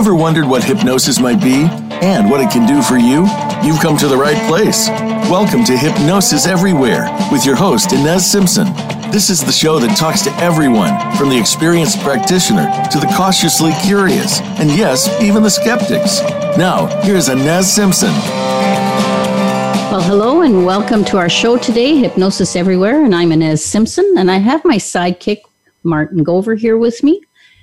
ever wondered what hypnosis might be and what it can do for you? You've come to the right place. Welcome to Hypnosis Everywhere with your host, Inez Simpson. This is the show that talks to everyone, from the experienced practitioner to the cautiously curious, and yes, even the skeptics. Now, here's Inez Simpson. Well, hello and welcome to our show today, Hypnosis Everywhere, and I'm Inez Simpson, and I have my sidekick, Martin Gover, here with me.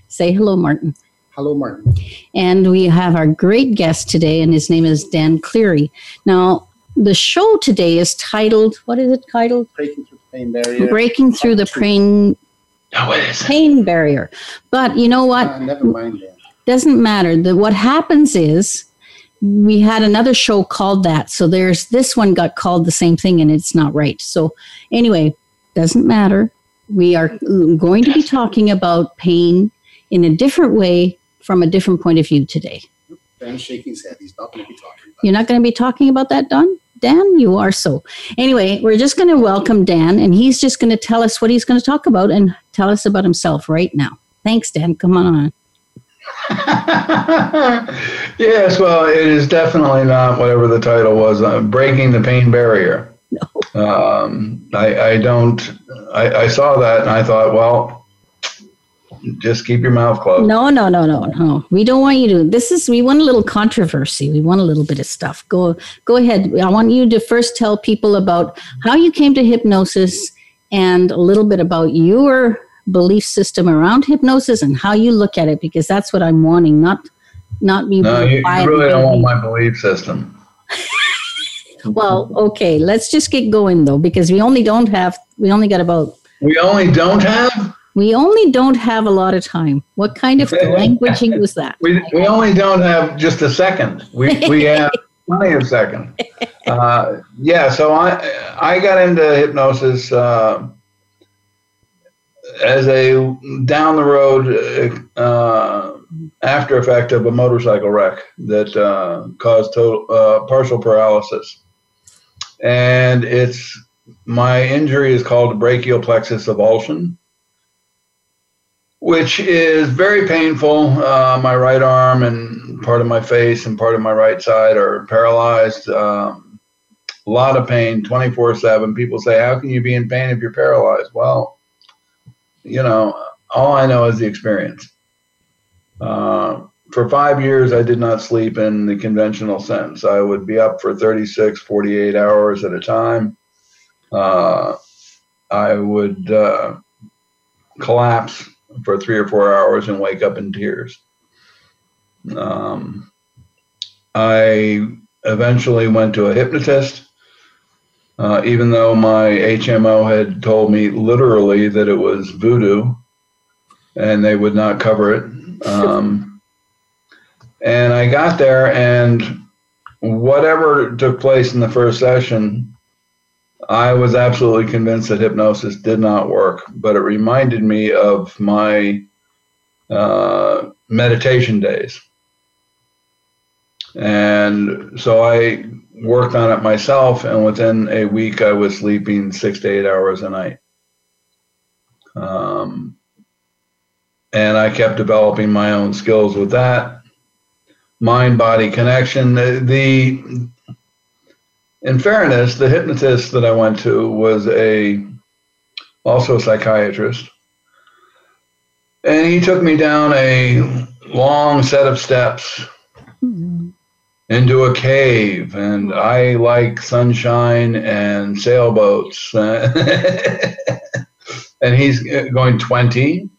Say hello, Martin. Hello, Martin. And we have our great guest today, and his name is Dan Cleary. Now, the show today is titled, what is it titled? Breaking through the pain barrier. Breaking through the pain, No, it isn't. pain barrier. But you know what? Uh, never mind that. doesn't matter. The, what happens is we had another show called that. So there's this one got called the same thing and it's not right. So anyway, doesn't matter. We are going to be talking about pain in a different way from a different point of view today. Dan's shaking his head. He's not going to be talking about You're not going to be talking about that, Don? Dan, you are so. Anyway, we're just going to welcome Dan and he's just going to tell us what he's going to talk about and tell us about himself right now. Thanks, Dan. Come on. yes, well, it is definitely not whatever the title was. Uh, breaking the pain barrier. No. Um, I, I don't. I, I saw that and I thought, well, just keep your mouth closed. No, no, no, no, no. We don't want you to. This is. We want a little controversy. We want a little bit of stuff. Go, go ahead. I want you to first tell people about how you came to hypnosis and a little bit about your belief system around hypnosis and how you look at it, because that's what I'm wanting. Not, not be. No, you, you really don't want my belief system. Well, okay. Let's just get going though, because we only don't have. We only got about. We only don't have. We only don't have a lot of time. What kind of languaging was that? We, we only don't have just a second. We, we have plenty of second. Uh, yeah, so I I got into hypnosis uh, as a down the road uh, after effect of a motorcycle wreck that uh, caused total uh, partial paralysis, and it's my injury is called brachial plexus avulsion which is very painful. Uh, my right arm and part of my face and part of my right side are paralyzed. Um, a lot of pain, 24 7. People say, How can you be in pain if you're paralyzed? Well, you know, all I know is the experience. Uh, for five years, I did not sleep in the conventional sense. I would be up for 36, 48 hours at a time. Uh, I would uh, collapse for three or four hours and wake up in tears. Um, I eventually went to a hypnotist, uh, even though my HMO had told me literally that it was voodoo and they would not cover it. Um, and I got there, and whatever took place in the first session, I was absolutely convinced that hypnosis did not work, but it reminded me of my uh, meditation days. And so I worked on it myself, and within a week, I was sleeping six to eight hours a night. Um, and I kept developing my own skills with that mind body connection. The, the in fairness, the hypnotist that I went to was a also a psychiatrist, and he took me down a long set of steps hmm. into a cave, and I like sunshine and sailboats, and he's going twenty.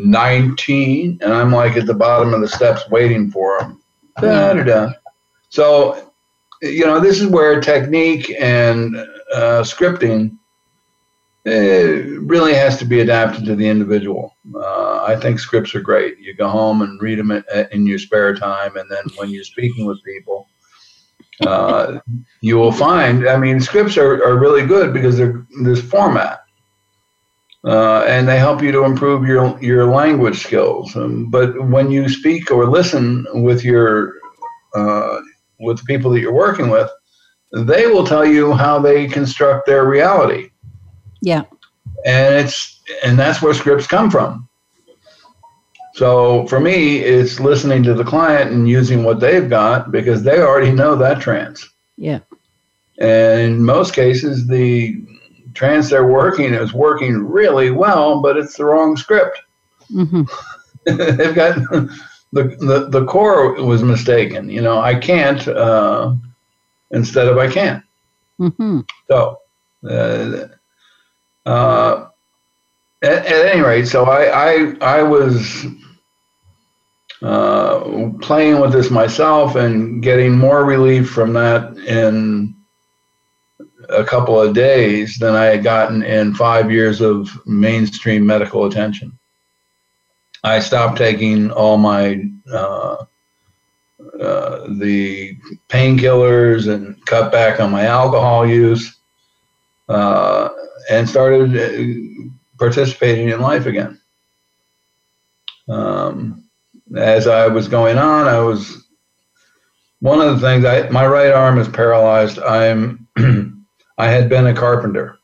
19 and i'm like at the bottom of the steps waiting for him Da-da-da. so you know, this is where technique and uh, scripting uh, really has to be adapted to the individual. Uh, I think scripts are great. You go home and read them in, in your spare time, and then when you're speaking with people, uh, you will find. I mean, scripts are, are really good because they're this format. Uh, and they help you to improve your your language skills. Um, but when you speak or listen with your uh, with the people that you're working with, they will tell you how they construct their reality. Yeah. And it's and that's where scripts come from. So for me, it's listening to the client and using what they've got because they already know that trance. Yeah. And in most cases, the trance they're working is working really well, but it's the wrong script. hmm They've got the, the the core was mistaken. You know, I can't uh, instead of I can. hmm So, uh, uh, at, at any rate, so I I, I was uh, playing with this myself and getting more relief from that in a couple of days than I had gotten in five years of mainstream medical attention. I stopped taking all my uh, uh, the painkillers and cut back on my alcohol use uh, and started uh, participating in life again. Um, as I was going on, I was one of the things. I my right arm is paralyzed. I'm I had been a carpenter,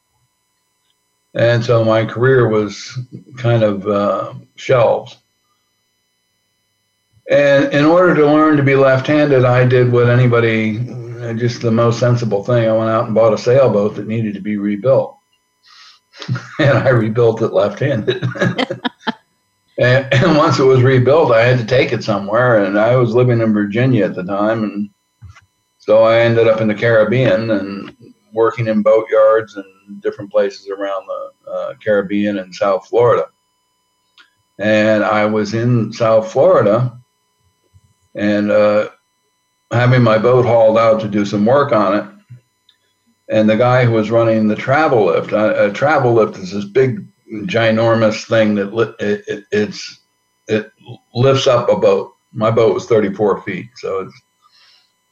and so my career was kind of uh, shelved. And in order to learn to be left-handed, I did what anybody, just the most sensible thing. I went out and bought a sailboat that needed to be rebuilt, and I rebuilt it left-handed. and, and once it was rebuilt, I had to take it somewhere, and I was living in Virginia at the time, and so I ended up in the Caribbean and working in boat yards different places around the uh, Caribbean and South Florida. And I was in South Florida and uh, having my boat hauled out to do some work on it. And the guy who was running the travel lift, uh, a travel lift is this big, ginormous thing that li- it, it, it lifts up a boat. My boat was 34 feet, so it's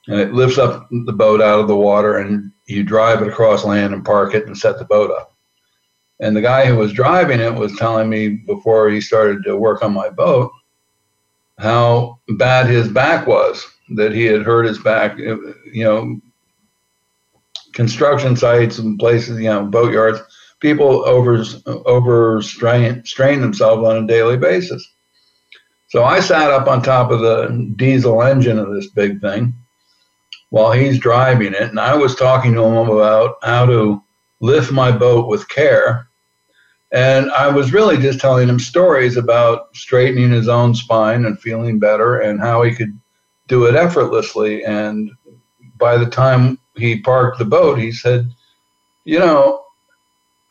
and it lifts up the boat out of the water, and you drive it across land and park it and set the boat up. And the guy who was driving it was telling me before he started to work on my boat how bad his back was, that he had hurt his back, you know, construction sites and places, you know, boatyards, people over overstrain strain themselves on a daily basis. So I sat up on top of the diesel engine of this big thing while he's driving it, and I was talking to him about how to lift my boat with care. And I was really just telling him stories about straightening his own spine and feeling better and how he could do it effortlessly. And by the time he parked the boat, he said, You know,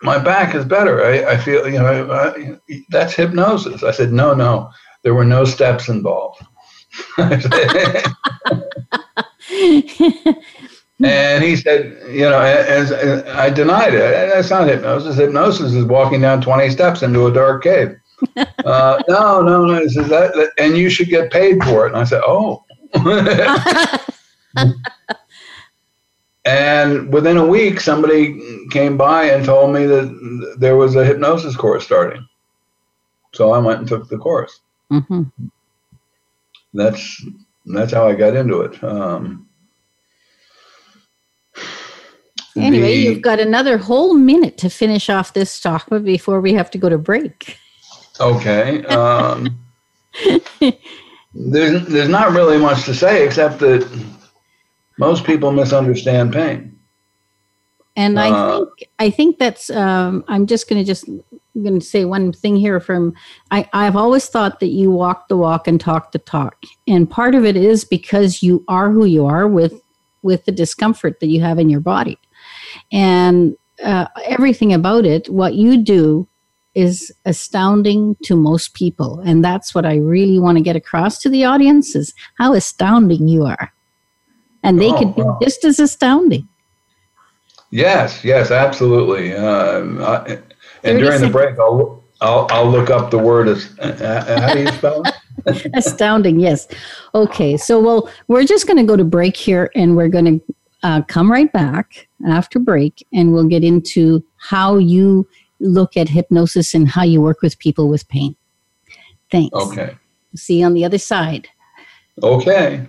my back is better. I, I feel, you know, I, that's hypnosis. I said, No, no, there were no steps involved. And he said, you know, as, as I denied it. That's not hypnosis. Hypnosis is walking down 20 steps into a dark cave. uh, no, no, no. He says that, that, and you should get paid for it. And I said, oh. and within a week, somebody came by and told me that there was a hypnosis course starting. So I went and took the course. hmm That's that's how I got into it. Um, Anyway, the- you've got another whole minute to finish off this talk before we have to go to break. Okay. Um, there's there's not really much to say except that most people misunderstand pain. And I Uh, think I think that's um, I'm just going to just going to say one thing here from I I've always thought that you walk the walk and talk the talk, and part of it is because you are who you are with with the discomfort that you have in your body, and uh, everything about it. What you do is astounding to most people, and that's what I really want to get across to the audience: is how astounding you are, and they Oh, could be wow. just as astounding. Yes, yes, absolutely. Um, I, and 30 during the break, I'll, I'll I'll look up the word. As, uh, how do you spell it? Astounding, yes. Okay, so well, we're just going to go to break here, and we're going to uh, come right back after break, and we'll get into how you look at hypnosis and how you work with people with pain. Thanks. Okay. See you on the other side. Okay.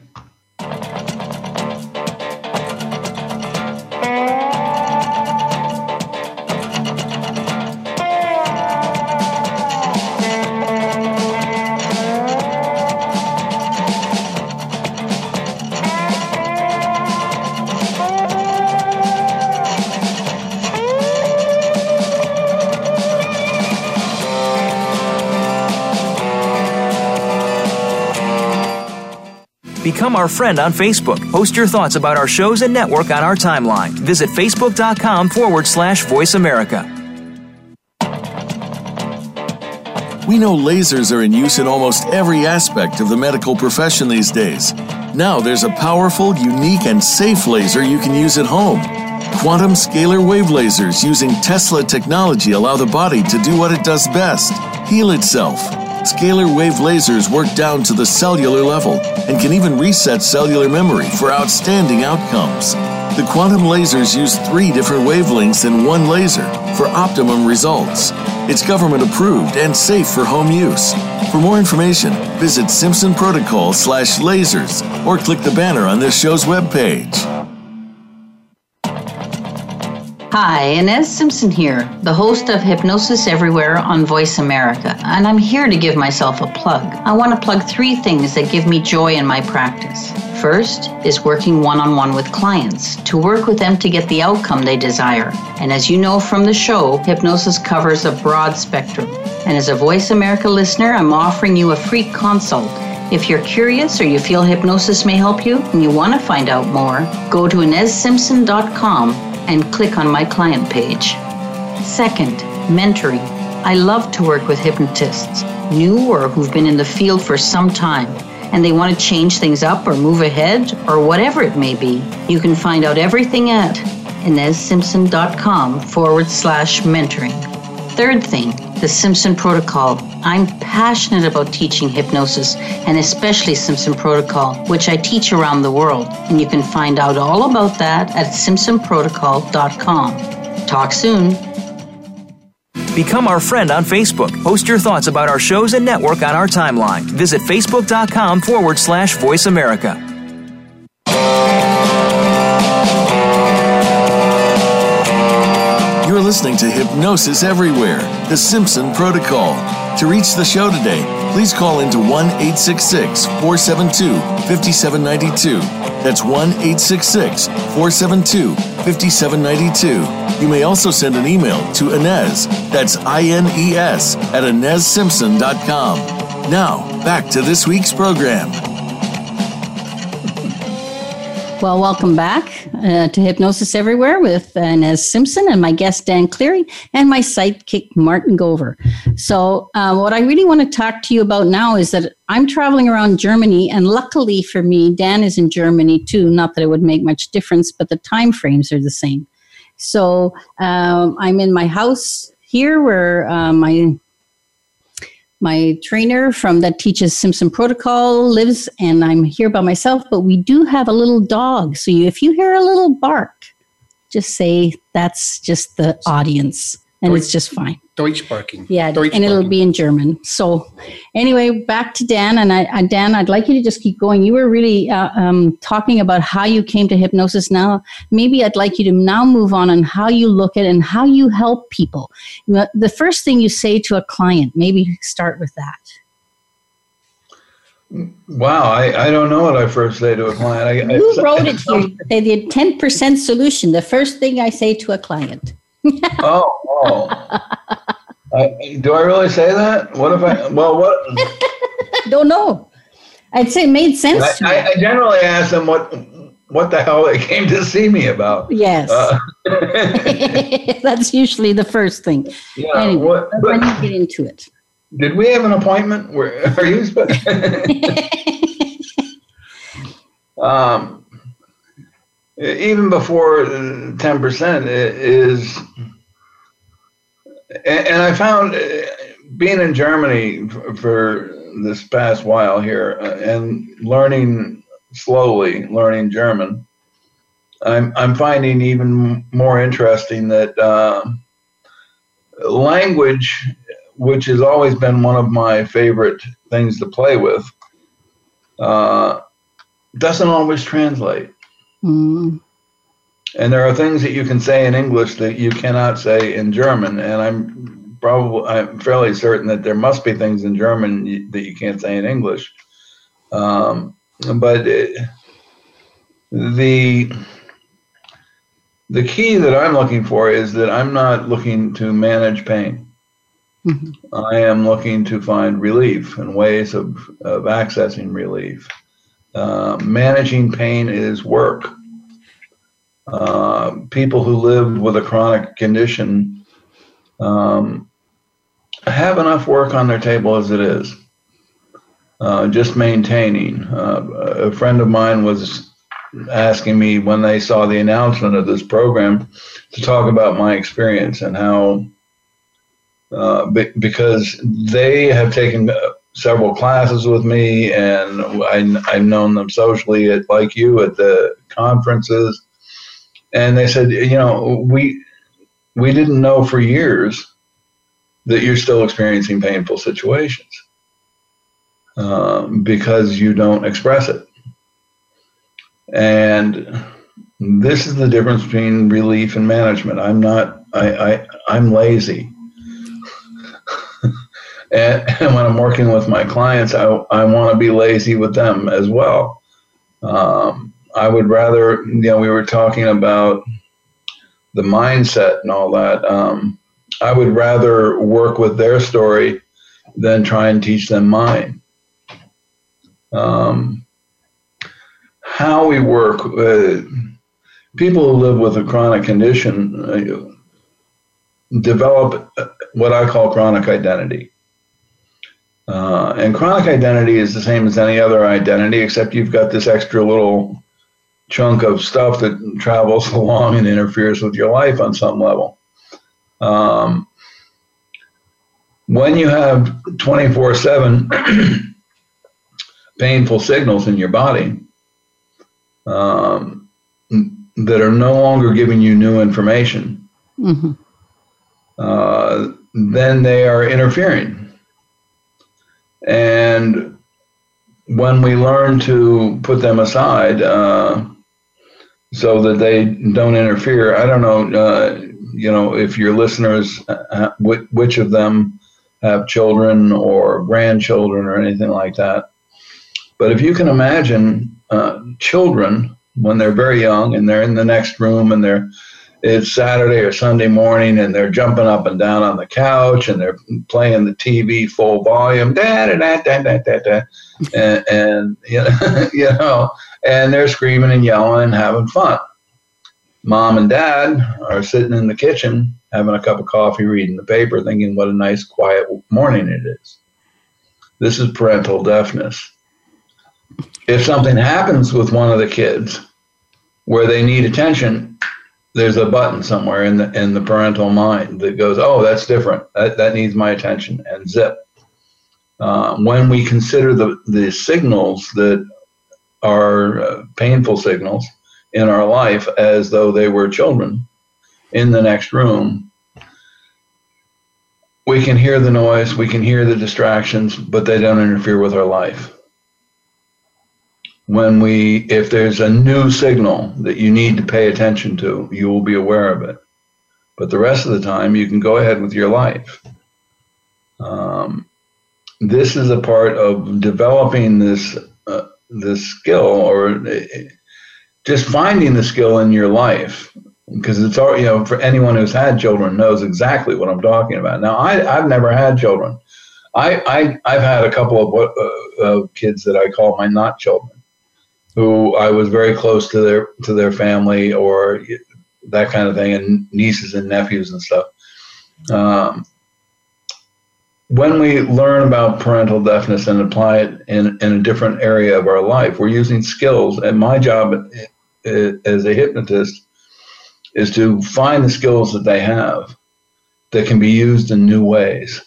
Become our friend on Facebook. Post your thoughts about our shows and network on our timeline. Visit facebook.com forward slash voice America. We know lasers are in use in almost every aspect of the medical profession these days. Now there's a powerful, unique, and safe laser you can use at home. Quantum scalar wave lasers using Tesla technology allow the body to do what it does best heal itself. Scalar wave lasers work down to the cellular level and can even reset cellular memory for outstanding outcomes. The quantum lasers use three different wavelengths in one laser for optimum results. It's government approved and safe for home use. For more information, visit Simpson Protocol slash lasers or click the banner on this show's webpage. Hi, Inez Simpson here, the host of Hypnosis Everywhere on Voice America, and I'm here to give myself a plug. I want to plug three things that give me joy in my practice. First is working one on one with clients to work with them to get the outcome they desire. And as you know from the show, hypnosis covers a broad spectrum. And as a Voice America listener, I'm offering you a free consult. If you're curious or you feel hypnosis may help you and you want to find out more, go to InezSimpson.com and click on my client page. Second, mentoring. I love to work with hypnotists, new or who've been in the field for some time, and they want to change things up or move ahead or whatever it may be. You can find out everything at InezSimpson.com forward slash mentoring. Third thing, the Simpson Protocol. I'm passionate about teaching hypnosis and especially Simpson Protocol, which I teach around the world. And you can find out all about that at simpsonprotocol.com. Talk soon. Become our friend on Facebook. Post your thoughts about our shows and network on our timeline. Visit facebook.com forward slash voice America. Listening to Hypnosis Everywhere, the Simpson Protocol. To reach the show today, please call into 1 866 472 5792. That's 1 866 472 5792. You may also send an email to Inez, that's I N E S, at InezSimpson.com. Now, back to this week's program. Well, welcome back uh, to Hypnosis Everywhere with uh, Inez Simpson and my guest Dan Cleary and my sidekick Martin Gover. So, uh, what I really want to talk to you about now is that I'm traveling around Germany, and luckily for me, Dan is in Germany too. Not that it would make much difference, but the time frames are the same. So, um, I'm in my house here where uh, my my trainer from that teaches Simpson Protocol lives, and I'm here by myself. But we do have a little dog, so you, if you hear a little bark, just say that's just the audience, and it's just fine. Deutsch barking. Yeah, Deutsch and it'll barking. be in German. So, anyway, back to Dan, and I, I Dan, I'd like you to just keep going. You were really uh, um, talking about how you came to hypnosis. Now, maybe I'd like you to now move on on how you look at and how you help people. You know, The first thing you say to a client, maybe start with that. Wow, I, I don't know what I first say to a client. I, I- You wrote it here. Say the ten percent solution. The first thing I say to a client. Oh, oh. I, do I really say that? What if I? Well, what? Don't know. I'd say it made sense I, to. I, I generally ask them what what the hell they came to see me about. yes. Uh, That's usually the first thing. yeah, Anyway, what, but when you get into it. did we have an appointment? Where are you? um, even before ten percent is, and, I found uh, being in Germany for this past while here uh, and learning slowly, learning German. I'm I'm finding even more interesting that uh, language, which has always been one of my favorite things to play with, uh, doesn't always translate. Mm, And there are things that you can say in English that you cannot say in German. And I'm probably I'm fairly certain that there must be things in German that you can't say in English. Um, but it, the the key that I'm looking for is that I'm not looking to manage pain. mhm. I am looking to find relief and ways of, of accessing relief. Uh, managing pain is work. Uh, people who live with a chronic condition um, have enough work on their table as it is. Uh, just maintaining. Uh, a friend of mine was asking me when they saw the announcement of this program to talk about my experience and how, uh, be- because they have taken several classes with me and I, I've known them socially at, like you at the conferences. And they said, you know, we, we didn't know for years that you're still experiencing painful situations um, because you don't express it. And this is the difference between relief and management. I'm not, I, I, I'm lazy. And, and, when I'm working with my clients, I, I want to be lazy with them as well. Um, I would rather, you know, we were talking about the mindset and all that. Um, I would rather work with their story than try and teach them mine. Um, how we work, uh, people who live with a chronic condition uh, develop what I call chronic identity. Uh, and chronic identity is the same as any other identity, except you've got this extra little chunk of stuff that travels along and interferes with your life on some level. Um, when you have 24 7 painful signals in your body um, that are no longer giving you new information, mm-hmm. uh, then they are interfering. And when we learn to put them aside uh, so that they don't interfere, I don't know, uh, you know, if your listeners, uh, which of them have children or grandchildren or anything like that. But if you can imagine uh, children when they're very young and they're in the next room and they're it's Saturday or Sunday morning and they're jumping up and down on the couch and they're playing the TV full volume, da da da da da da, da and, and you know, you know, and they're screaming and yelling and having fun. Mom and Dad are sitting in the kitchen having a cup of coffee, reading the paper, thinking what a nice quiet morning it is. This is parental deafness. If something happens with one of the kids where they need attention, there's a button somewhere in the in the parental mind that goes, "Oh, that's different. That, that needs my attention," and zip. Uh, when we consider the the signals that are uh, painful signals in our life as though they were children, in the next room, we can hear the noise, we can hear the distractions, but they don't interfere with our life. When we, if there's a new signal that you need to pay attention to, you will be aware of it. But the rest of the time, you can go ahead with your life. Um, this is a part of developing this uh, this skill, or uh, just finding the skill in your life because it's all you know for anyone who's had children knows exactly what I'm talking about. Now I I've never had children. I, I I've had a couple of uh, uh, kids that I call my not children, who I was very close to their to their family or that kind of thing, and nieces and nephews and stuff. Um, when we learn about parental deafness and apply it in, in a different area of our life, we're using skills. And my job as a hypnotist is to find the skills that they have that can be used in new ways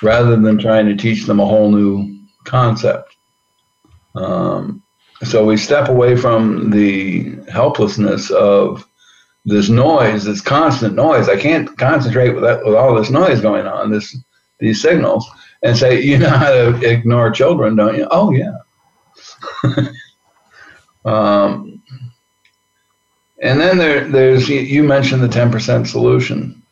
rather than trying to teach them a whole new concept. Um, so we step away from the helplessness of this noise, this constant noise. I can't concentrate with that, with all this noise going on, this these signals, and say, you know how to ignore children, don't you? Oh yeah. um, and then there, there's you mentioned the 10% solution.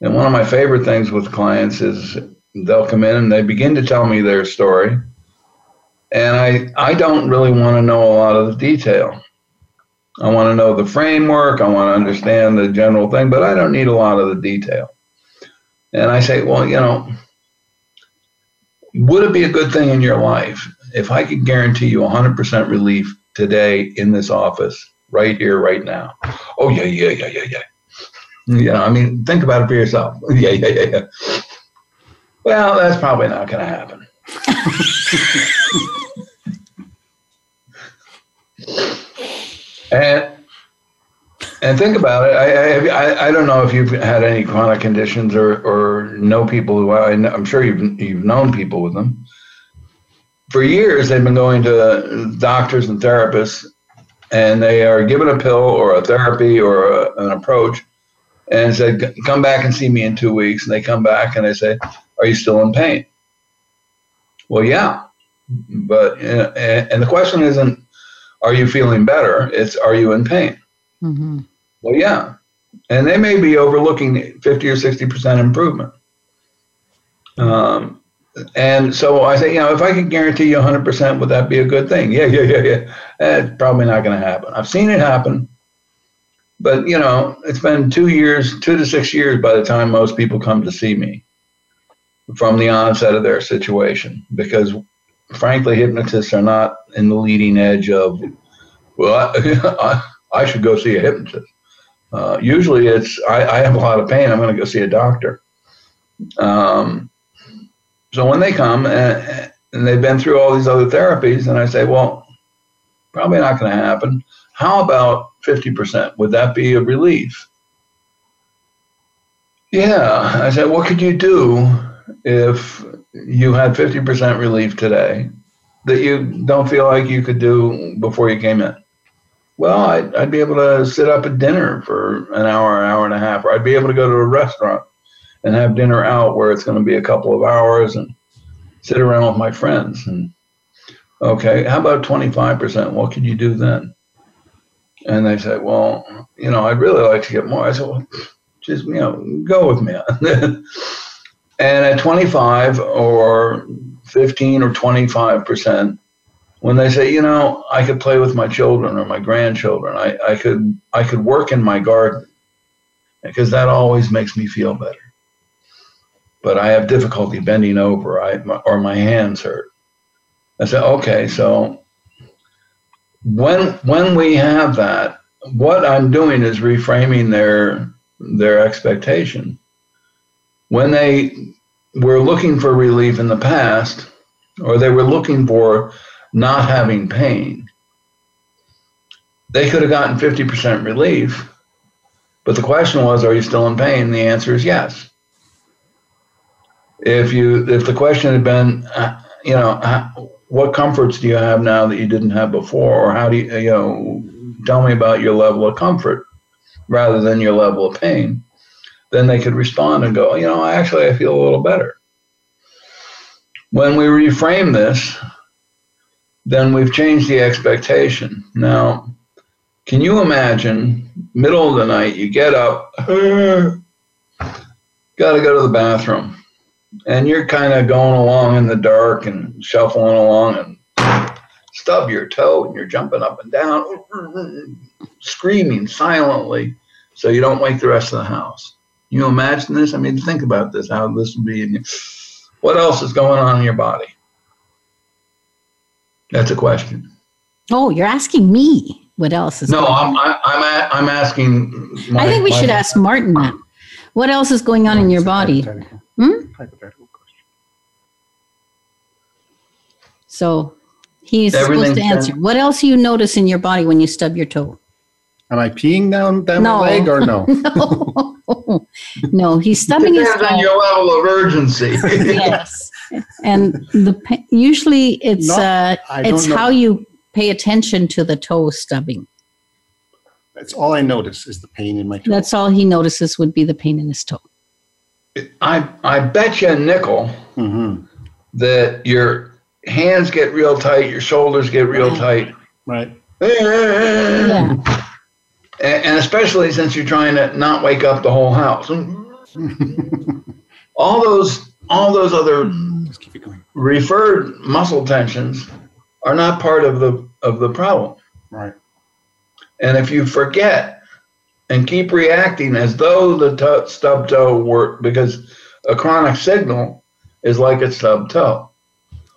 And one of my favorite things with clients is they'll come in and they begin to tell me their story. And I, I don't really want to know a lot of the detail. I want to know the framework, I want to understand the general thing, but I don't need a lot of the detail. And I say, well, you know, would it be a good thing in your life if I could guarantee you 100% relief today in this office, right here, right now. Oh, yeah, yeah, yeah, yeah, yeah. You know, I mean, think about it for yourself. Yeah, yeah, yeah, yeah. Well, that's probably not going to happen. And and think about it. I, I I don't know if you've had any chronic conditions or or know people who I I'm sure you've you've known people with them. For years, they've been going to doctors and therapists, and they are given a pill or a therapy or a, an approach, and said, "Come back and see me in two weeks." And they come back and they say, "Are you still in pain?" Well, yeah, but and the question isn't, "Are you feeling better?" It's, "Are you in pain?" Mm-hmm. Well, yeah. And they may be overlooking 50 or 60% improvement. Um, and so I say, you know, if I could guarantee you 100%, would that be a good thing? Yeah, yeah, yeah, yeah. It's probably not going to happen. I've seen it happen. But, you know, it's been two years, two to six years by the time most people come to see me from the onset of their situation. Because, frankly, hypnotists are not in the leading edge of, well, I, I should go see a hypnotist. Uh, usually it's, I, I, have a lot of pain, I'm going to go see a doctor. Um, so when they come and, and they've been through all these other therapies, and I say, well, probably not going to happen. How about 50%? Would that be a relief? Yeah. I said, what could you do if you had 50% relief today that you don't feel like you could do before you came in? Well, I'd, I'd be able to sit up at dinner for an hour, an hour and a half, or I'd be able to go to a restaurant and have dinner out where it's going to be a couple of hours and sit around with my friends. And okay, how about 25%? What could you do then? And they say, well, you know, I'd really like to get more. I said, well, just, you know, go with me. and at 25 or 15 or 25%, when they say, you know, I could play with my children or my grandchildren, I, I could I could work in my garden because that always makes me feel better. But I have difficulty bending over, I my, or my hands hurt. I said, okay, so when when we have that, what I'm doing is reframing their their expectation. When they were looking for relief in the past, or they were looking for not having pain. They could have gotten 50% relief, but the question was, are you still in pain? The answer is yes. If you, if the question had been, uh, you know, what comforts do you have now that you didn't have before, or how do you, you know, tell me about your level of comfort rather than your level of pain, then they could respond and go, you know, actually, I feel a little better. When we reframe this, then we've changed the expectation. Now, can you imagine, middle of the night, you get up, got to go to the bathroom, and you're kind of going along in the dark and shuffling along and stub your toe, and you're jumping up and down, screaming silently so you don't wake the rest of the house. You imagine this? I mean, think about this, how this would be in you. What else is going on in your body? That's a question. Oh, you're asking me. What else is? No, I'm I, I'm a, I'm asking. My, I think we should ask Martin that. What else is going on in your body? Hmm? So he's supposed to answer. What else do you notice in your body when you stub your toe? Am I peeing down down no. my leg or no? no, no. He's stubbing his toe. on your level of urgency. yes and the usually it's Not, uh, it's know. how you pay attention to the toe stubbing. That's all I notice is the pain in my toe. That's all he notices would be the pain in his toe. I I bet you a nickel mm-hmm. that your hands get real tight, your shoulders get real tight. Right. Yeah. And especially since you're trying to not wake up the whole house. all those all those other Let's keep it going. Referred muscle tensions are not part of the of the problem. Right. And if you forget and keep reacting as though the t- stub toe were because a chronic signal is like a stub toe.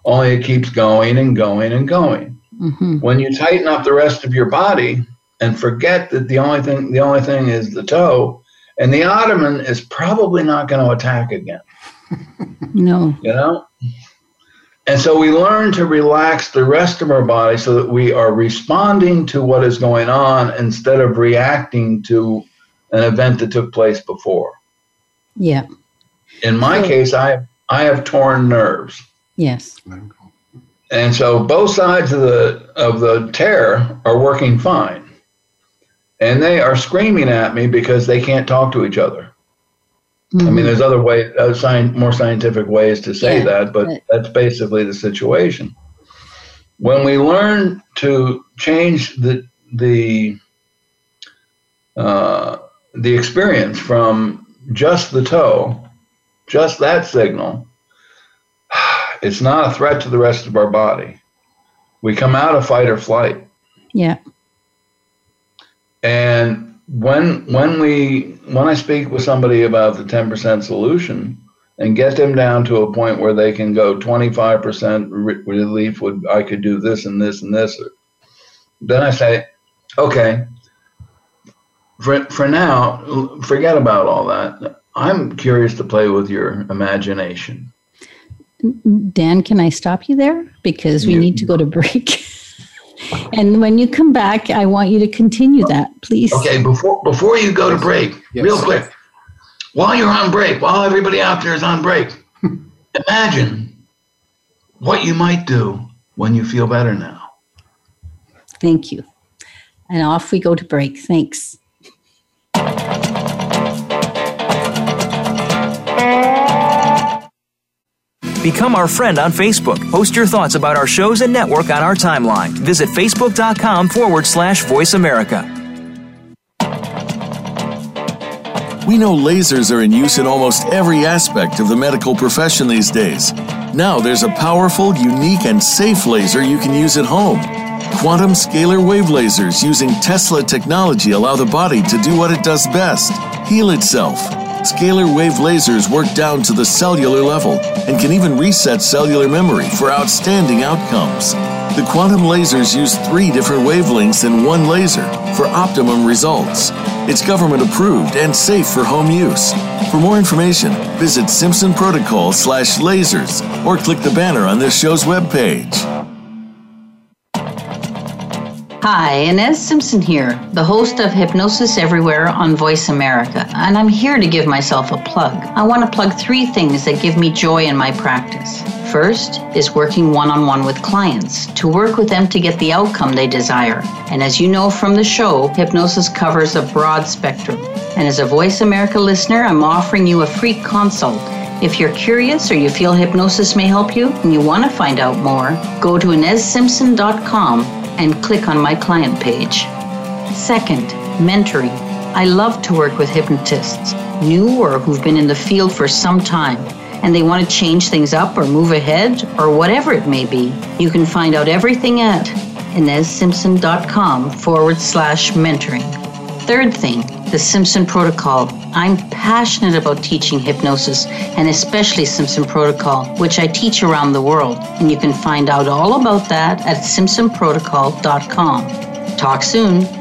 only it keeps going and going and going. Mm-hmm. When you tighten up the rest of your body and forget that the only thing the only thing is the toe, and the ottoman is probably not going to attack again. No. You know. And so we learn to relax the rest of our body so that we are responding to what is going on instead of reacting to an event that took place before. Yeah. In my So- case, I I have torn nerves. Yes. And so both sides of the of the tear are working fine. And they are screaming at me because they can't talk to each other. I mean, there's other ways, uh, sci- more scientific ways to say Yeah, that, but but- that's basically the situation. When we learn to change the the uh, the experience from just the toe, just that signal, it's not a threat to the rest of our body. We come out of fight or flight. yeah. And when when we when I speak with somebody about the 10% solution and get them down to a point where they can go 25% re- relief would I could do this and this and this then I say okay for, for now forget about all that I'm curious to play with your imagination Dan, can I stop you there? Because we You- need to go to break. and when you come back, I want you to continue that, please. Okay, before before you go to break, Yes. real quick, while you're on break, while everybody out there is on break, imagine what you might do when you feel better now. Thank you. And off we go to break. Thanks. Become our friend on Facebook. Post your thoughts about our shows and network on our timeline. Visit facebook.com forward slash voice America. We know lasers are in use in almost every aspect of the medical profession these days. Now there's a powerful, unique, and safe laser you can use at home. Quantum scalar wave lasers using Tesla technology allow the body to do what it does best heal itself. Scalar wave lasers work down to the cellular level and can even reset cellular memory for outstanding outcomes. The quantum lasers use three different wavelengths in one laser for optimum results. It's government approved and safe for home use. For more information, visit Simpson Protocol slash lasers or click the banner on this show's webpage. Hi, Inez Simpson here, the host of Hypnosis Everywhere on Voice America, and I'm here to give myself a plug. I want to plug three things that give me joy in my practice. First is working one on one with clients to work with them to get the outcome they desire. And as you know from the show, hypnosis covers a broad spectrum. And as a Voice America listener, I'm offering you a free consult. If you're curious or you feel hypnosis may help you and you want to find out more, go to InezSimpson.com and click on my client page. Second, mentoring. I love to work with hypnotists, new or who've been in the field for some time, and they want to change things up or move ahead or whatever it may be. You can find out everything at InezSimpson.com forward slash mentoring. Third thing, the Simpson Protocol. I'm passionate about teaching hypnosis and especially Simpson Protocol, which I teach around the world. And you can find out all about that at simpsonprotocol.com. Talk soon.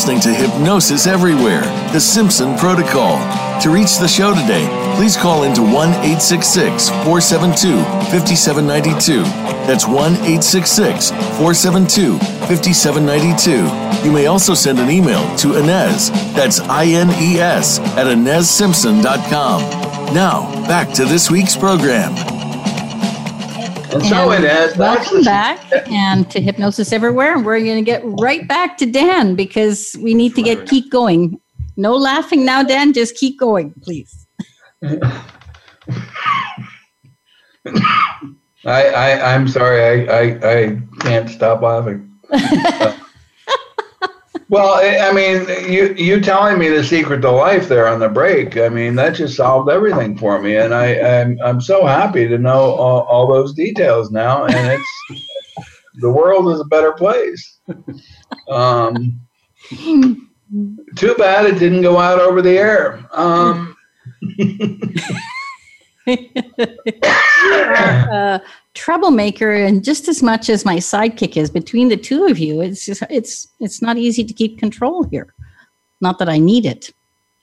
Listening to Hypnosis Everywhere, the Simpson Protocol. To reach the show today, please call into 1 866 472 5792. That's 1 866 472 5792. You may also send an email to Inez, that's I N E S, at InezSimpson.com. Now, back to this week's program. And so it is. welcome back and to Hypnosis Everywhere. And we're going to get right back to Dan because we need to get keep going. No laughing now, Dan. Just keep going, please. I, I I'm sorry. I, I, I can't stop laughing. Uh, well, I, mean, you you telling me the secret to life there on the break. I mean, that just solved everything for me, and I I'm, I'm so happy to know all, all those details now, and it's the world is a better place. Um, too bad it didn't go out over the air. Um, uh, troublemaker and just as much as my sidekick is between the two of you it's just, it's it's not easy to keep control here. Not that i need it.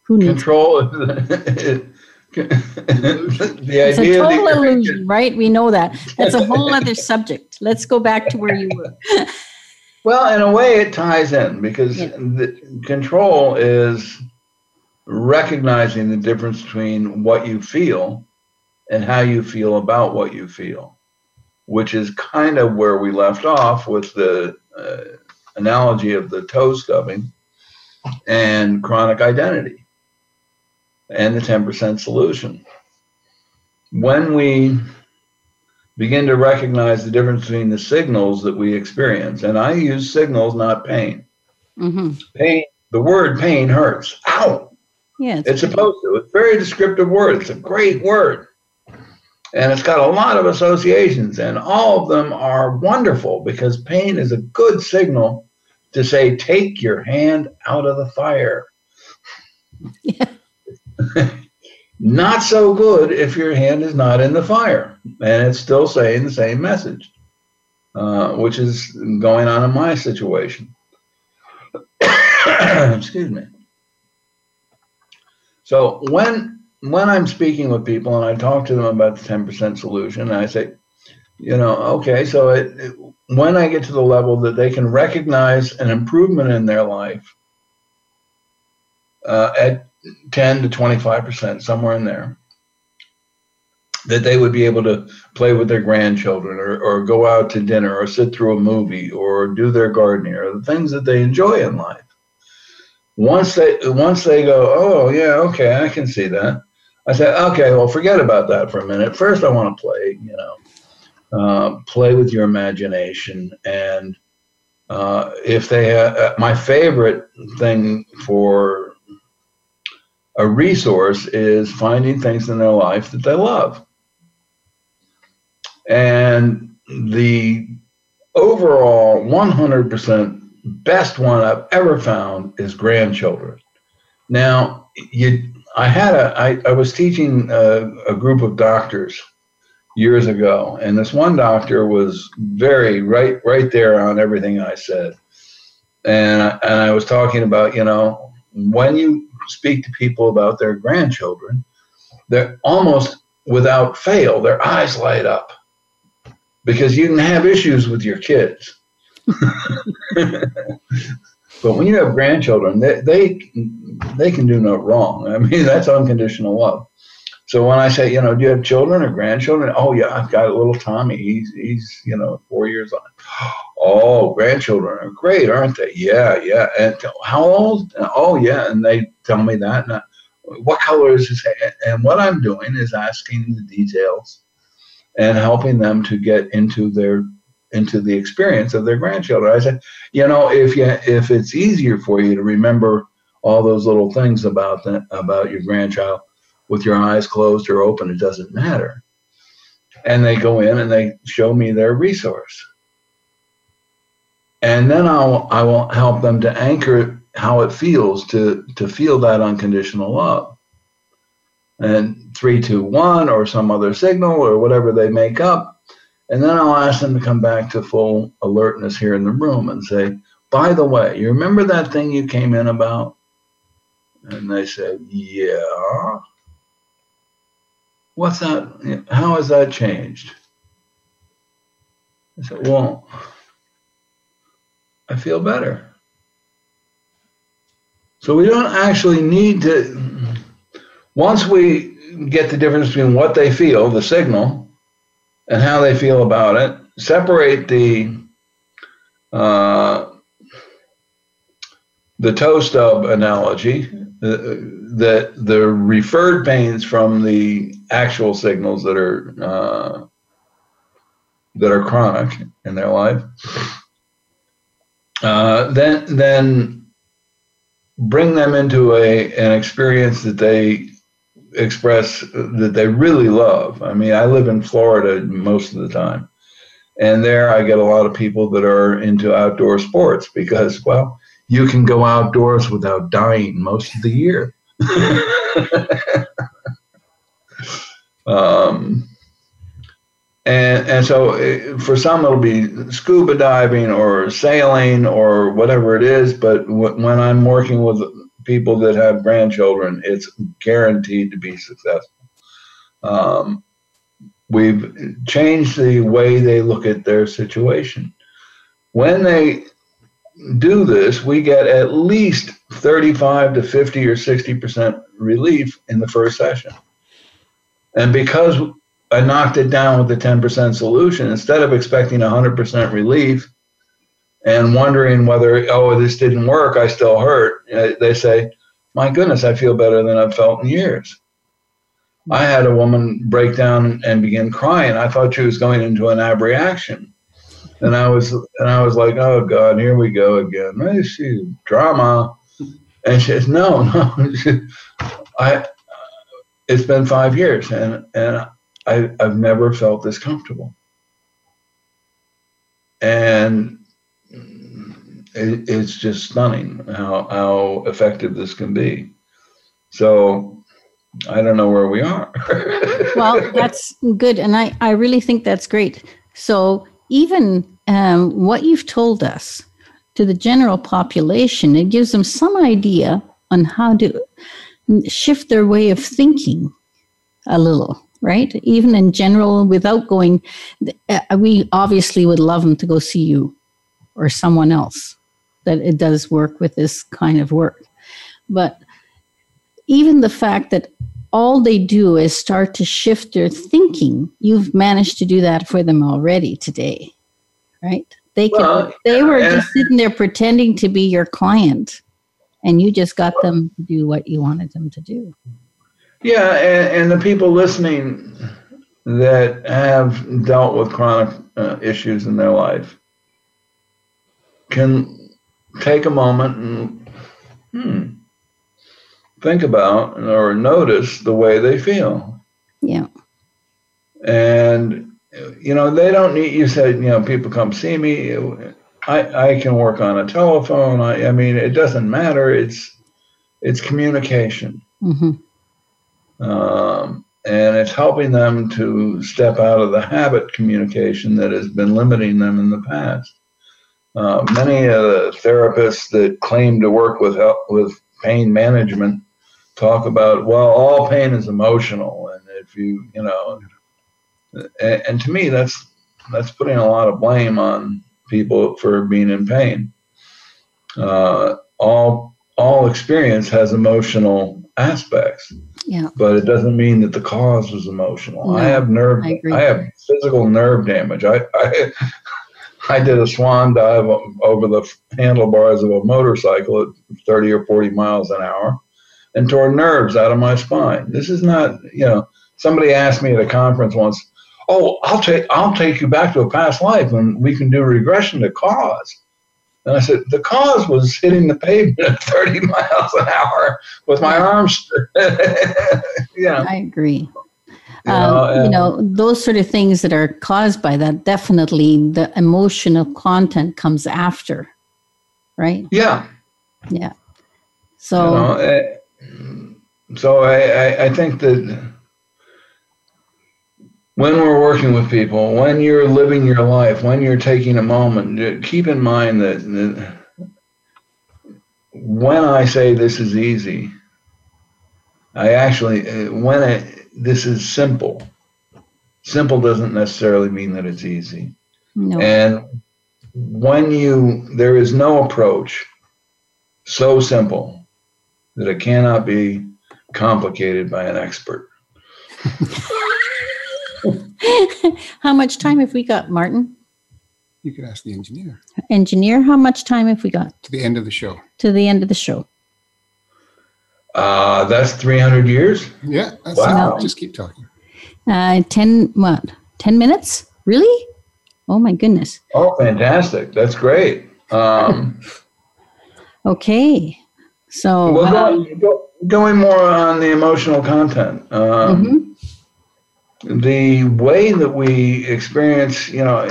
Who needs control the it's a total illusion right? We know that. That's a whole other subject. Let's go back to where you were. Well in a way it ties in because yeah. the control is recognizing the difference between what you feel and how you feel about what you feel, which is kind of where we left off with the uh, analogy of the toe stubbing and chronic identity and the 10% solution. When we begin to recognize the difference between the signals that we experience, and I use signals, not pain. Mm-hmm. Pain, the word pain hurts. Ow! Yeah, it's, it's supposed to. It's a very descriptive word. It's a great word. And it's got a lot of associations, and all of them are wonderful because pain is a good signal to say, take your hand out of the fire. Yeah. not so good if your hand is not in the fire and it's still saying the same message, uh, which is going on in my situation. Excuse me. So when when I'm speaking with people and I talk to them about the 10% solution, I say, you know, okay, so it, it, when I get to the level that they can recognize an improvement in their life uh, at 10 to 25%, somewhere in there, that they would be able to play with their grandchildren or, or go out to dinner or sit through a movie or do their gardening or the things that they enjoy in life. Once they once they go, oh yeah, okay, I can see that I said, okay, well, forget about that for a minute. First, I want to play, you know, uh, play with your imagination. And uh, if they, uh, my favorite thing for a resource is finding things in their life that they love. And the overall 100% best one I've ever found is grandchildren. Now, you I had a, I, I was teaching a, a group of doctors years ago, and this one doctor was very right, right there on everything I said. And, and I was talking about, you know, when you speak to people about their grandchildren, they're almost without fail, their eyes light up because you can have issues with your kids. But when you have grandchildren, they, they they can do no wrong. I mean, that's unconditional love. So when I say, you know, do you have children or grandchildren? Oh yeah, I've got a little Tommy. He's he's you know four years old. Oh, grandchildren are great, aren't they? Yeah, yeah. And how old? Oh yeah, and they tell me that. And I, what color is his hair? And what I'm doing is asking the details and helping them to get into their into the experience of their grandchildren. I said, you know, if you if it's easier for you to remember all those little things about that about your grandchild with your eyes closed or open, it doesn't matter. And they go in and they show me their resource. And then I'll I will help them to anchor how it feels to to feel that unconditional love. And three, two, one, or some other signal or whatever they make up and then I'll ask them to come back to full alertness here in the room and say, by the way, you remember that thing you came in about? And they said, yeah. What's that? How has that changed? I said, well, I feel better. So we don't actually need to, once we get the difference between what they feel, the signal, and how they feel about it. Separate the uh, the toe stub analogy uh, that the referred pains from the actual signals that are uh, that are chronic in their life, uh, then then bring them into a an experience that they express that they really love. I mean, I live in Florida most of the time, and there I get a lot of people that are into outdoor sports because, well, you can go outdoors without dying most of the year. um, and and so for some it'll be scuba diving or sailing or whatever it is. But when I'm working with people that have grandchildren, it's guaranteed to be successful. Um, we've changed the way they look at their situation. When they do this, we get at least 35 to 50 or 60% relief in the first session. And because I knocked it down with the 10% solution, instead of expecting 100% relief and wondering whether, oh, this didn't work, I still hurt, uh, they say, my goodness, I feel better than I've felt in years. I had a woman break down and begin crying. I thought she was going into an abreaction and I was and I was like, oh God, here we go again. She drama, and she says, no, no. I it's been five years, and and I I've never felt this comfortable, and it, it's just stunning how how effective this can be. So. I don't know where we are. well, that's good. And I, I really think that's great. So even um, what you've told us to the general population, it gives them some idea on how to shift their way of thinking a little, right? Even in general, without going, uh, we obviously would love them to go see you or someone else that it does work with this kind of work. But even the fact that all they do is start to shift their thinking. You've managed to do that for them already today, right? They can, well, they were yeah. just sitting there pretending to be your client, and you just got them to do what you wanted them to do. Yeah, and, and the people listening that have dealt with chronic uh, issues in their life can take a moment and hmm, think about or notice the way they feel. Yeah. And you know, they don't need you said, you know, people come see me. I, I can work on a telephone. I, I mean, it doesn't matter. It's it's communication. Mm-hmm. Um, and it's helping them to step out of the habit communication that has been limiting them in the past. Uh, many of the therapists that claim to work with help, with pain management talk about well all pain is emotional and if you you know and, and, to me that's that's putting a lot of blame on people for being in pain. Uh, all all experience has emotional aspects yeah. but it doesn't mean that the cause was emotional. No, i have nerve I, I, have physical nerve damage. I i I did a swan dive over the handlebars of a motorcycle at 30 or 40 miles an hour and tore nerves out of my spine. This is not, you know, somebody asked me at a conference once, "Oh, I'll take I'll take you back to a past life and we can do regression to cause." And I said, "The cause was hitting the pavement at 30 miles an hour with my arms." yeah, I agree. You know, um, you know, those sort of things that are caused by that, definitely the emotional content comes after, right? Yeah. Yeah. So, you know, uh, so I, I, I think that when we're working with people, when you're living your life, when you're taking a moment, keep in mind that, that when I say this is easy, I actually, when it, this is simple, simple doesn't necessarily mean that it's easy. No. And when you, there is no approach so simple that it cannot be complicated by an expert. how much time have we got, Martin? You could ask the engineer. Engineer, how much time have we got? To the end of the show. To the end of the show. Uh, that's 300 years. Yeah, that's Wow. Just keep talking. Uh, 10, what? 10 minutes? Really? Oh my goodness. Oh, fantastic. That's great. Um, Okay. So, well, uh, going, go, going more on the emotional content. Um, mhm. the way that we experience, you know,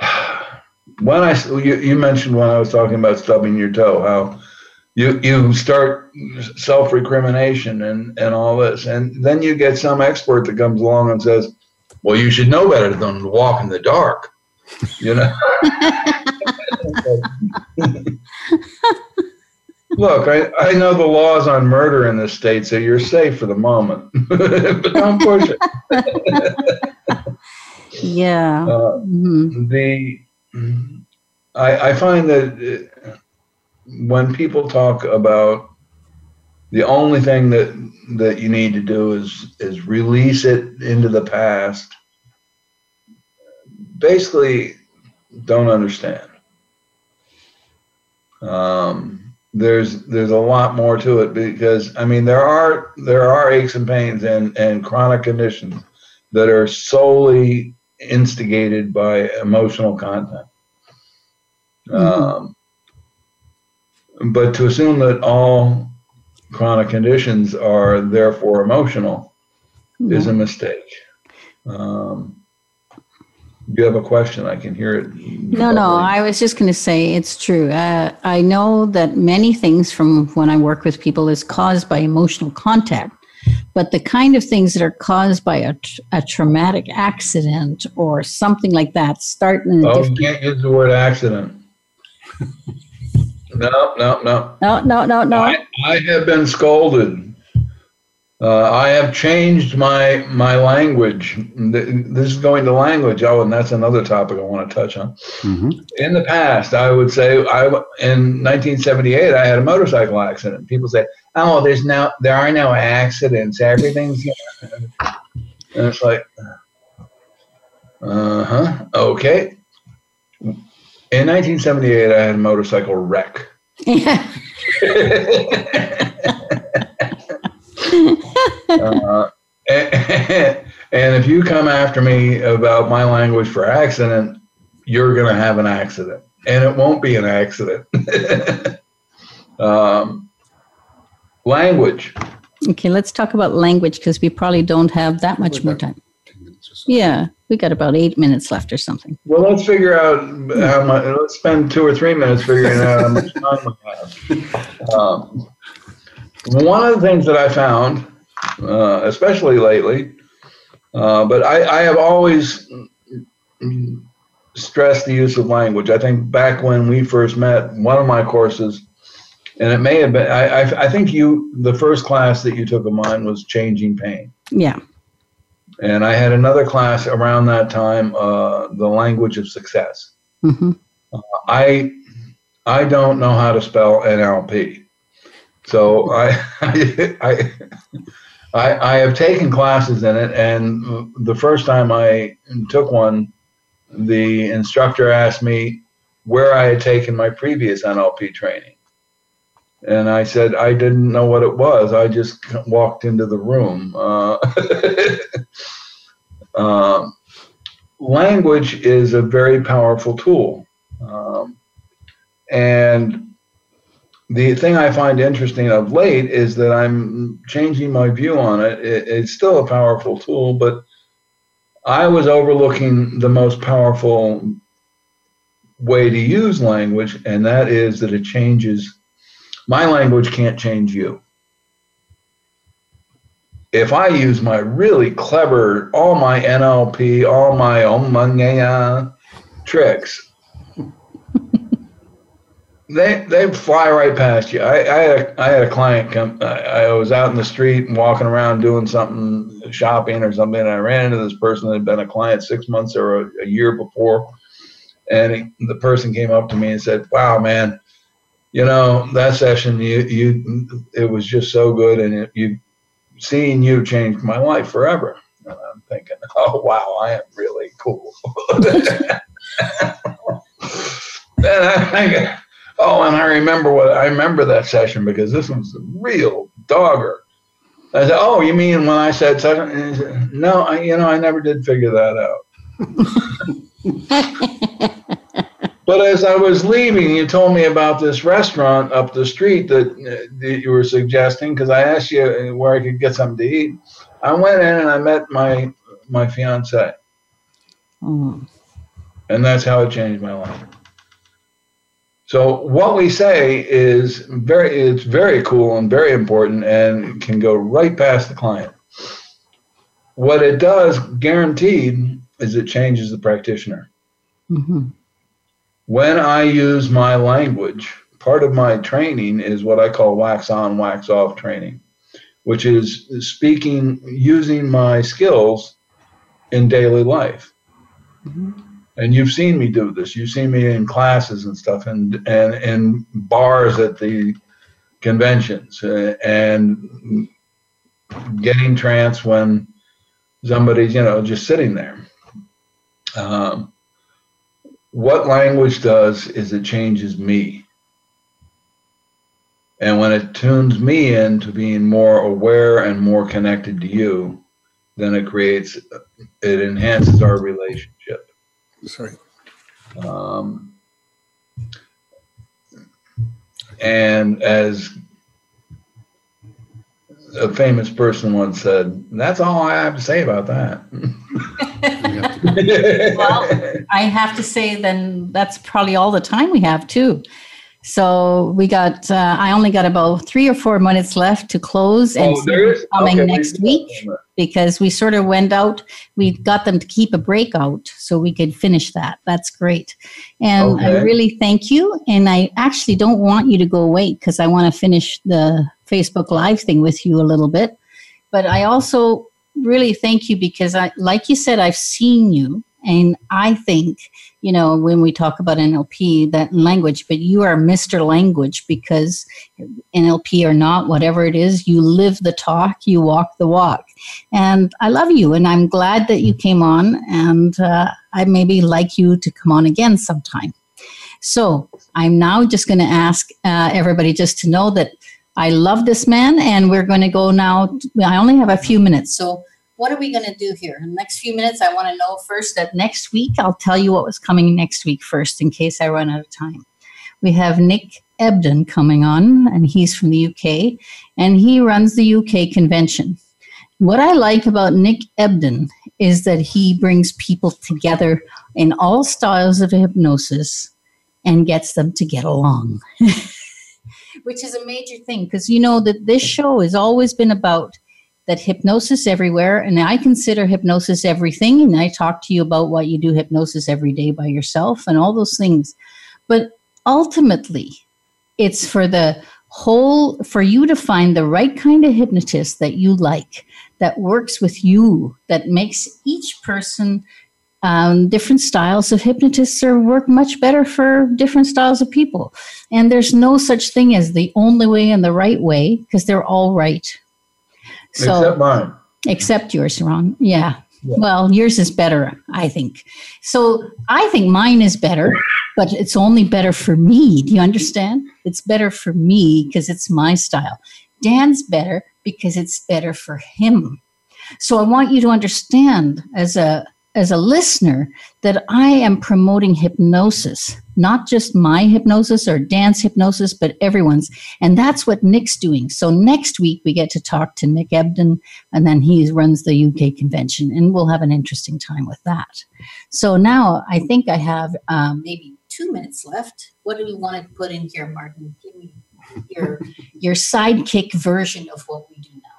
when I you, you mentioned when I was talking about stubbing your toe, how you you start self recrimination and and all this, and then you get some expert that comes along and says, "Well, you should know better than to walk in the dark," you know. Look, I, I know the laws on murder in this state, so you're safe for the moment, but don't push it. yeah. Uh, Mhm. the I, I find that uh, when people talk about the only thing that that you need to do is is release it into the past basically don't understand um, there's there's a lot more to it because I mean there are there are aches and pains and and chronic conditions that are solely instigated by emotional content. Um, but to assume that all chronic conditions are therefore emotional is a mistake. Um, you have a question? I can hear it. No, no, I was just going to say it's true. Uh, I know that many things from when I work with people is caused by emotional contact, but the kind of things that are caused by a, a traumatic accident or something like that start in a Oh, you can't use the word accident. no, no, no. No, no, no, no. I, I have been scolded. Uh, I have changed my my language. This is going to language. Oh, and that's another topic I want to touch on. hmm In the past, I would say I in 1978 I had a motorcycle accident. People say, "Oh, there's no there are no accidents. Everything's," and it's like, uh huh, okay. In 1978, I had a motorcycle wreck. uh, and, and if you come after me about my language for accident, you're going to have an accident, and it won't be an accident. um, language. okay, let's talk about language because we probably don't have that much more time. Ten minutes or so. Yeah, we got about eight minutes left or something. Well, let's figure out how much. Let's spend two or three minutes figuring out how much time we have. Um, one of the things that I found, uh, especially lately, uh, but I, I have always stressed the use of language. I think back when we first met, one of my courses, and it may have been, I, I, I think you, the first class that you took of mine was changing pain. Yeah. And I had another class around that time, uh, the language of success. hmm I I don't know how to spell NLP, so I I I, I have taken classes in it, and the first time I took one, the instructor asked me where I had taken my previous NLP training, and I said I didn't know what it was. I just walked into the room. Uh, um, language is a very powerful tool. Um, and the thing I find interesting of late is that I'm changing my view on it. it. It's still a powerful tool, but I was overlooking the most powerful way to use language, and that is that it changes. My language can't change you. If I use my really clever, all my NLP, all my omangaya tricks, they they fly right past you. I, I had a, I had a client come. I, I was out in the street and walking around doing something, shopping or something. And I ran into this person that had been a client six months or a, a year before, and he, the person came up to me and said, "Wow, man, you know that session you you it was just so good, and it, you seeing you changed my life forever." And I'm thinking, "Oh wow, I am really cool." and I, Oh, and I remember what I remember that session because this was the real dogger. I said, "Oh, you mean when I said such?" and he said, No, I, you know, I never did figure that out. But as I was leaving, you told me about this restaurant up the street that, uh, that you were suggesting because I asked you where I could get something to eat. I went in and I met my my fiance, Oh, and that's how it changed my life. So what we say is very it's very cool and very important and can go right past the client. What it does, guaranteed, is it changes the practitioner. mhm. When I use my language, part of my training is what I call wax on, wax off training, which is speaking using my skills in daily life. Mhm. And you've seen me do this. You've seen me in classes and stuff, and and in bars at the conventions, uh, and getting trance when somebody's you know just sitting there. Um, what language does is it changes me. And when it tunes me into being more aware and more connected to you, then it creates, it enhances our relationship. Sorry. Um, and as a famous person once said, that's all I have to say about that. Well, I have to say, then that's probably all the time we have too. So we got, uh, I only got about three or four minutes left to close and oh, there is coming okay, next we- week because we sort of went out. We got them to keep a breakout so we could finish that. That's great. And I really thank you. And I actually don't want you to go away because I want to finish the Facebook Live thing with you a little bit. But I also really thank you because I, like you said, I've seen you. And I think, you know, when we talk about NLP, that language, but you are Mr. Language because NLP or not, whatever it is, you live the talk, you walk the walk. And I love you, and I'm glad that you came on, and uh, I maybe like you to come on again sometime. So I'm now just going to ask uh, everybody just to know that I love this man, and we're going to go now. I only have a few minutes, so what are we going to do here? In the next few minutes, I want to know first that next week, I'll tell you what was coming next week first in case I run out of time. We have Nick Ebden coming on, and he's from the UK, and he runs the UK convention. What I like about Nick Ebden is that he brings people together in all styles of hypnosis and gets them to get along, which is a major thing because you know that this show has always been about that hypnosis everywhere and i consider hypnosis everything and i talk to you about what you do hypnosis every day by yourself and all those things. But ultimately it's for the whole for you to find the right kind of hypnotist that you like that works with you that makes each person um, different styles of hypnotists are work much better for different styles of people and there's no such thing as the only way and the right way because they're all right so Except mine. except yours, Ron. Yeah. Yeah. Well, yours is better, I think. So I think mine is better, but it's only better for me. Do you understand? It's better for me because it's my style. Dan's better because it's better for him. So I want you to understand as a as a listener that I am promoting hypnosis, not just my hypnosis or Dan's hypnosis, but everyone's. And that's what Nick's doing. So next week we get to talk to Nick Ebden, and then he runs the UK convention, and we'll have an interesting time with that. So now I think I have um, maybe two minutes left. What do we want to put in here, Martin? Give me your your sidekick version of what we do now.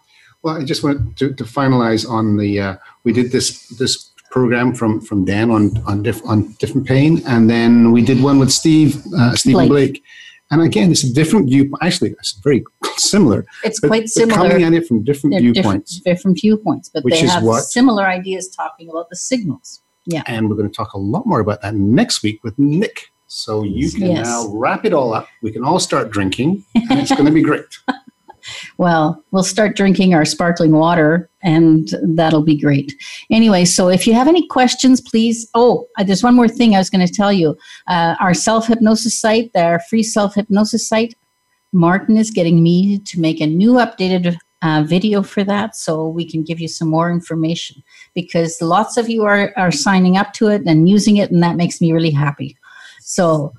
Well, I just want to, to finalize on the, uh, we did this, this program from, from Dan on, on diff, on different pain. And then we did one with Steve, uh, Stephen Blake. Blake. And again, it's a different view. Actually, it's very similar. It's quite similar. Coming at it from different They're different, viewpoints. different viewpoints, but Which they is have what- similar ideas talking about the signals. Yeah. And we're going to talk a lot more about that next week with Nick. So you can Yes. now wrap it all up. We can all start drinking, and it's going to be great. well, we'll start drinking our sparkling water and that'll be great. Anyway, so if you have any questions, please. Oh, uh, there's one more thing I was going to tell you. Uh, our self hypnosis site, our free self hypnosis site, Martin is getting me to make a new updated uh, video for that so we can give you some more information because lots of you are, are signing up to it and using it, and that makes me really happy. So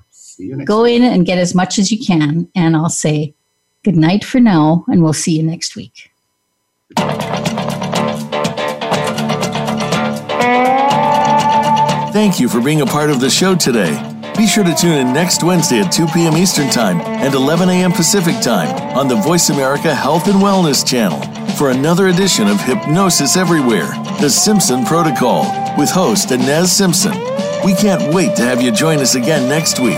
go in and get as much as you can, and I'll say good night for now, and we'll see you next week. Thank you for being a part of the show today. Be sure to tune in next Wednesday at 2 p.m. Eastern Time and 11 a.m. Pacific Time on the Voice America Health and Wellness Channel for another edition of Hypnosis Everywhere, The Simpson Protocol, with host Ines Simpson. We can't wait to have you join us again next week.